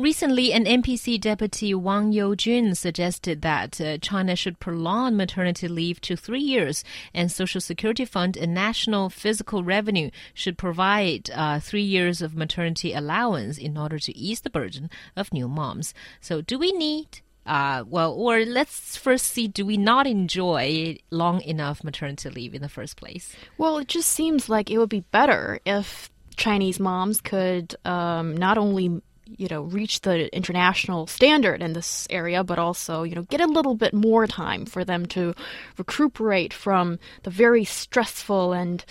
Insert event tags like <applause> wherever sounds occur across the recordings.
Recently, an NPC deputy Wang Youjun suggested that uh, China should prolong maternity leave to three years, and Social Security Fund and National Fiscal Revenue should provide uh, three years of maternity allowance in order to ease the burden of new moms. So, do we need uh, well, or let's first see do we not enjoy long enough maternity leave in the first place? Well, it just seems like it would be better if Chinese moms could um, not only you know reach the international standard in this area but also you know get a little bit more time for them to recuperate from the very stressful and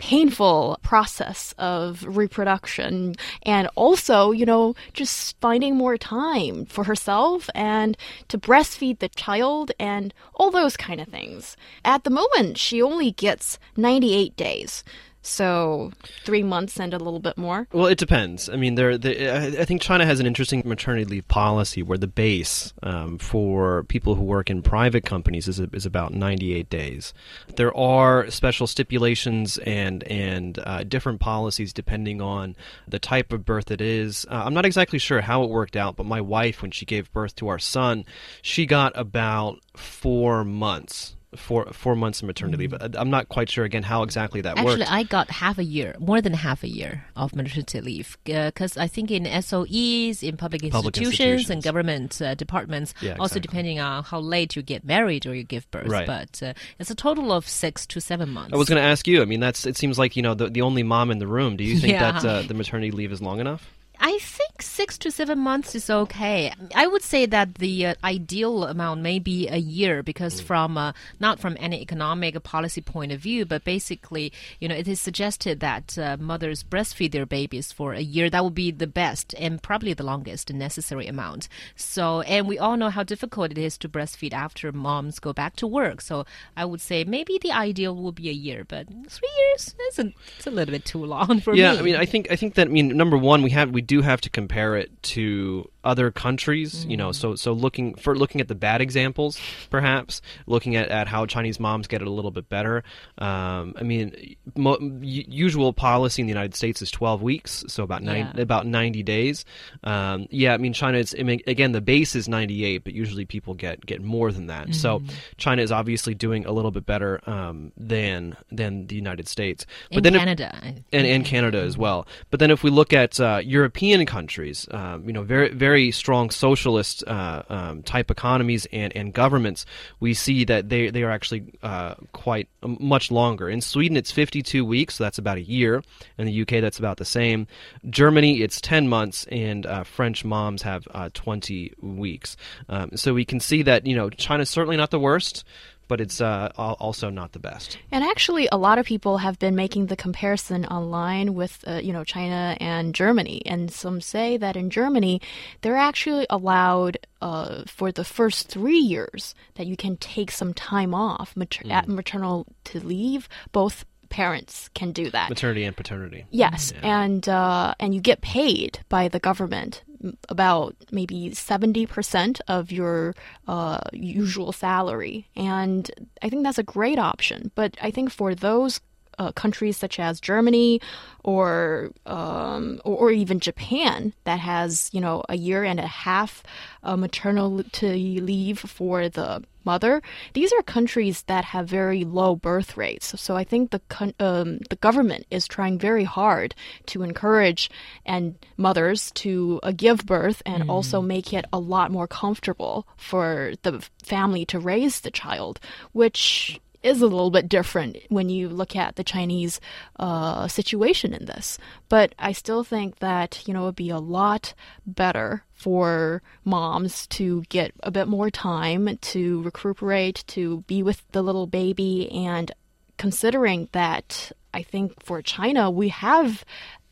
painful process of reproduction. And also you know just finding more time for herself and to breastfeed the child and all those kind of things. At the moment she only gets 98 days so three months and a little bit more. Well, it depends. I mean, there. I think China has an interesting maternity leave policy where the base um, for people who work in private companies is is about 98 days. There are special stipulations and and uh, different policies depending on the type of birth it is. Uh, I'm not exactly sure how it worked out, but my wife, when she gave birth to our son, she got about four months four four months of maternity leave. Mm. I'm not quite sure again how exactly that works. Actually, worked. I got half a year, more than half a year of maternity leave because uh, I think in SOEs, in public, public institutions, institutions, and government uh, departments, yeah, also exactly. depending on how late you get married or you give birth. Right. But uh, it's a total of six to seven months. I was going to ask you. I mean, that's it seems like you know the the only mom in the room. Do you think <laughs> Yeah. that uh, the maternity leave is long enough? I think six to seven months is okay. I would say that the uh, ideal amount may be a year because from uh, not from any economic policy point of view, but basically, you know, it is suggested that uh, mothers breastfeed their babies for a year. That would be the best and probably the longest necessary amount. So, and we all know how difficult it is to breastfeed after moms go back to work. So, I would say maybe the ideal would be a year, but three years is a, it's a little bit too long for yeah, me. Yeah, I mean, I think I think that I mean, number one, we have we do have to compare it to other countries. You know, so so looking for looking at the bad examples, perhaps looking at, at how Chinese moms get it a little bit better. Um, I mean, mo- usual policy in the United States is 12 weeks, so about nine Yeah. about 90 days. Um, yeah, I mean, China. It's I mean, again the base is 98, but usually people get get more than that. So China is obviously doing a little bit better um, than than the United States. But in then Canada. I and, and Canada as well. But then if we look at uh, European countries, um, you know, very very strong socialist uh, um, type economies and, and governments, we see that they they are actually uh, quite um, much longer. In Sweden, it's 52 weeks, so that's about a year. In the UK, that's about the same. Germany, it's 10 months, and uh, French moms have uh, 20 weeks. Um, so we can see that you know China's certainly not the worst. But it's uh, also not the best. And actually, a lot of people have been making the comparison online with, uh, you know, China and Germany. And some say that in Germany, they're actually allowed uh, for the first three years that you can take some time off mater- at maternal to leave. Both parents can do that. Maternity and paternity. Yes, and uh, and you get paid by the government about maybe seventy percent of your uh, usual salary, and I think that's a great option. But I think for those uh, countries such as Germany or, um, or or even Japan that has you know a year and a half uh, maternity leave for the mother. These are countries that have very low birth rates. So I think the um, the government is trying very hard to encourage and mothers to uh, give birth and also make it a lot more comfortable for the family to raise the child, which is a little bit different when you look at the Chinese uh, situation in this. But I still think that you know it would be a lot better for moms to get a bit more time to recuperate, to be with the little baby, and considering that I think for China we have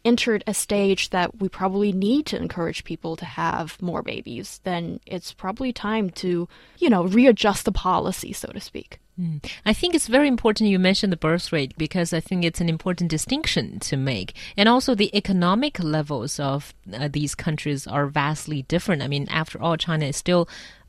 entered a stage that we probably need to encourage people to have more babies, then it's probably time to, you know, readjust the policy, so to speak. I think it's very important you mentioned the birth rate because I think it's an important distinction to make. And also, the economic levels of uh, these countries are vastly different. I mean, after all, China is still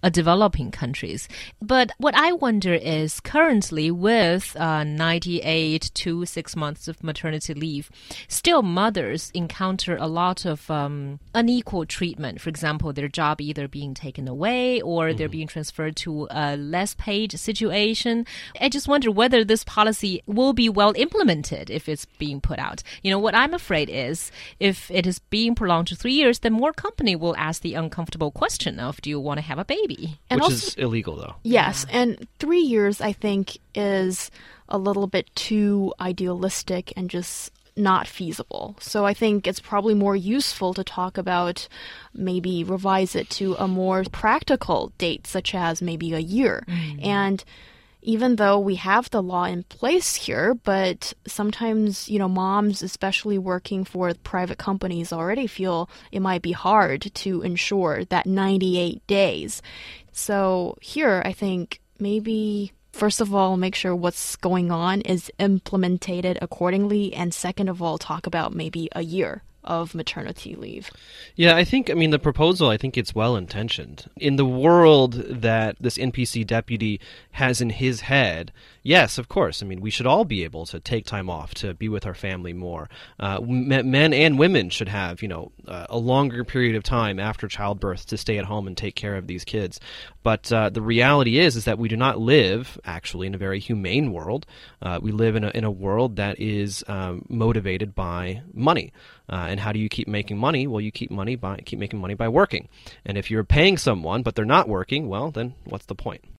developing countries. But what I wonder is currently with uh, 98 to six months of maternity leave, still mothers encounter a lot of um, unequal treatment. For example, their job either being taken away or they're being transferred to a less paid situation. I just wonder whether this policy will be well implemented if it's being put out. You know, what I'm afraid is if it is being prolonged to three years, then more company will ask the uncomfortable question of, do you want to have a baby? And Which also- is illegal, though. Yes, and three years I think is a little bit too idealistic and just not feasible. So I think it's probably more useful to talk about maybe revise it to a more practical date, such as maybe a year. Mm. And even though we have the law in place here, but sometimes, you know, moms, especially working for private companies, already feel it might be hard to ensure that 98 days. So here, I think maybe first of all, make sure what's going on is implemented accordingly, and second of all, talk about maybe a year of maternity leave. Yeah, I think, I mean, the proposal, I think it's well intentioned. In the world that this NPC deputy has in his head, yes, of course. I mean, we should all be able to take time off to be with our family more. Uh, men and women should have, you know, uh, a longer period of time after childbirth to stay at home and take care of these kids. But uh, the reality is, is that we do not live actually in a very humane world. Uh, we live in a, in a world that is um, motivated by money. Uh, and how do you keep making money? Well, you keep money by keep making money by working. And if you're paying someone but they're not working, well, then what's the point?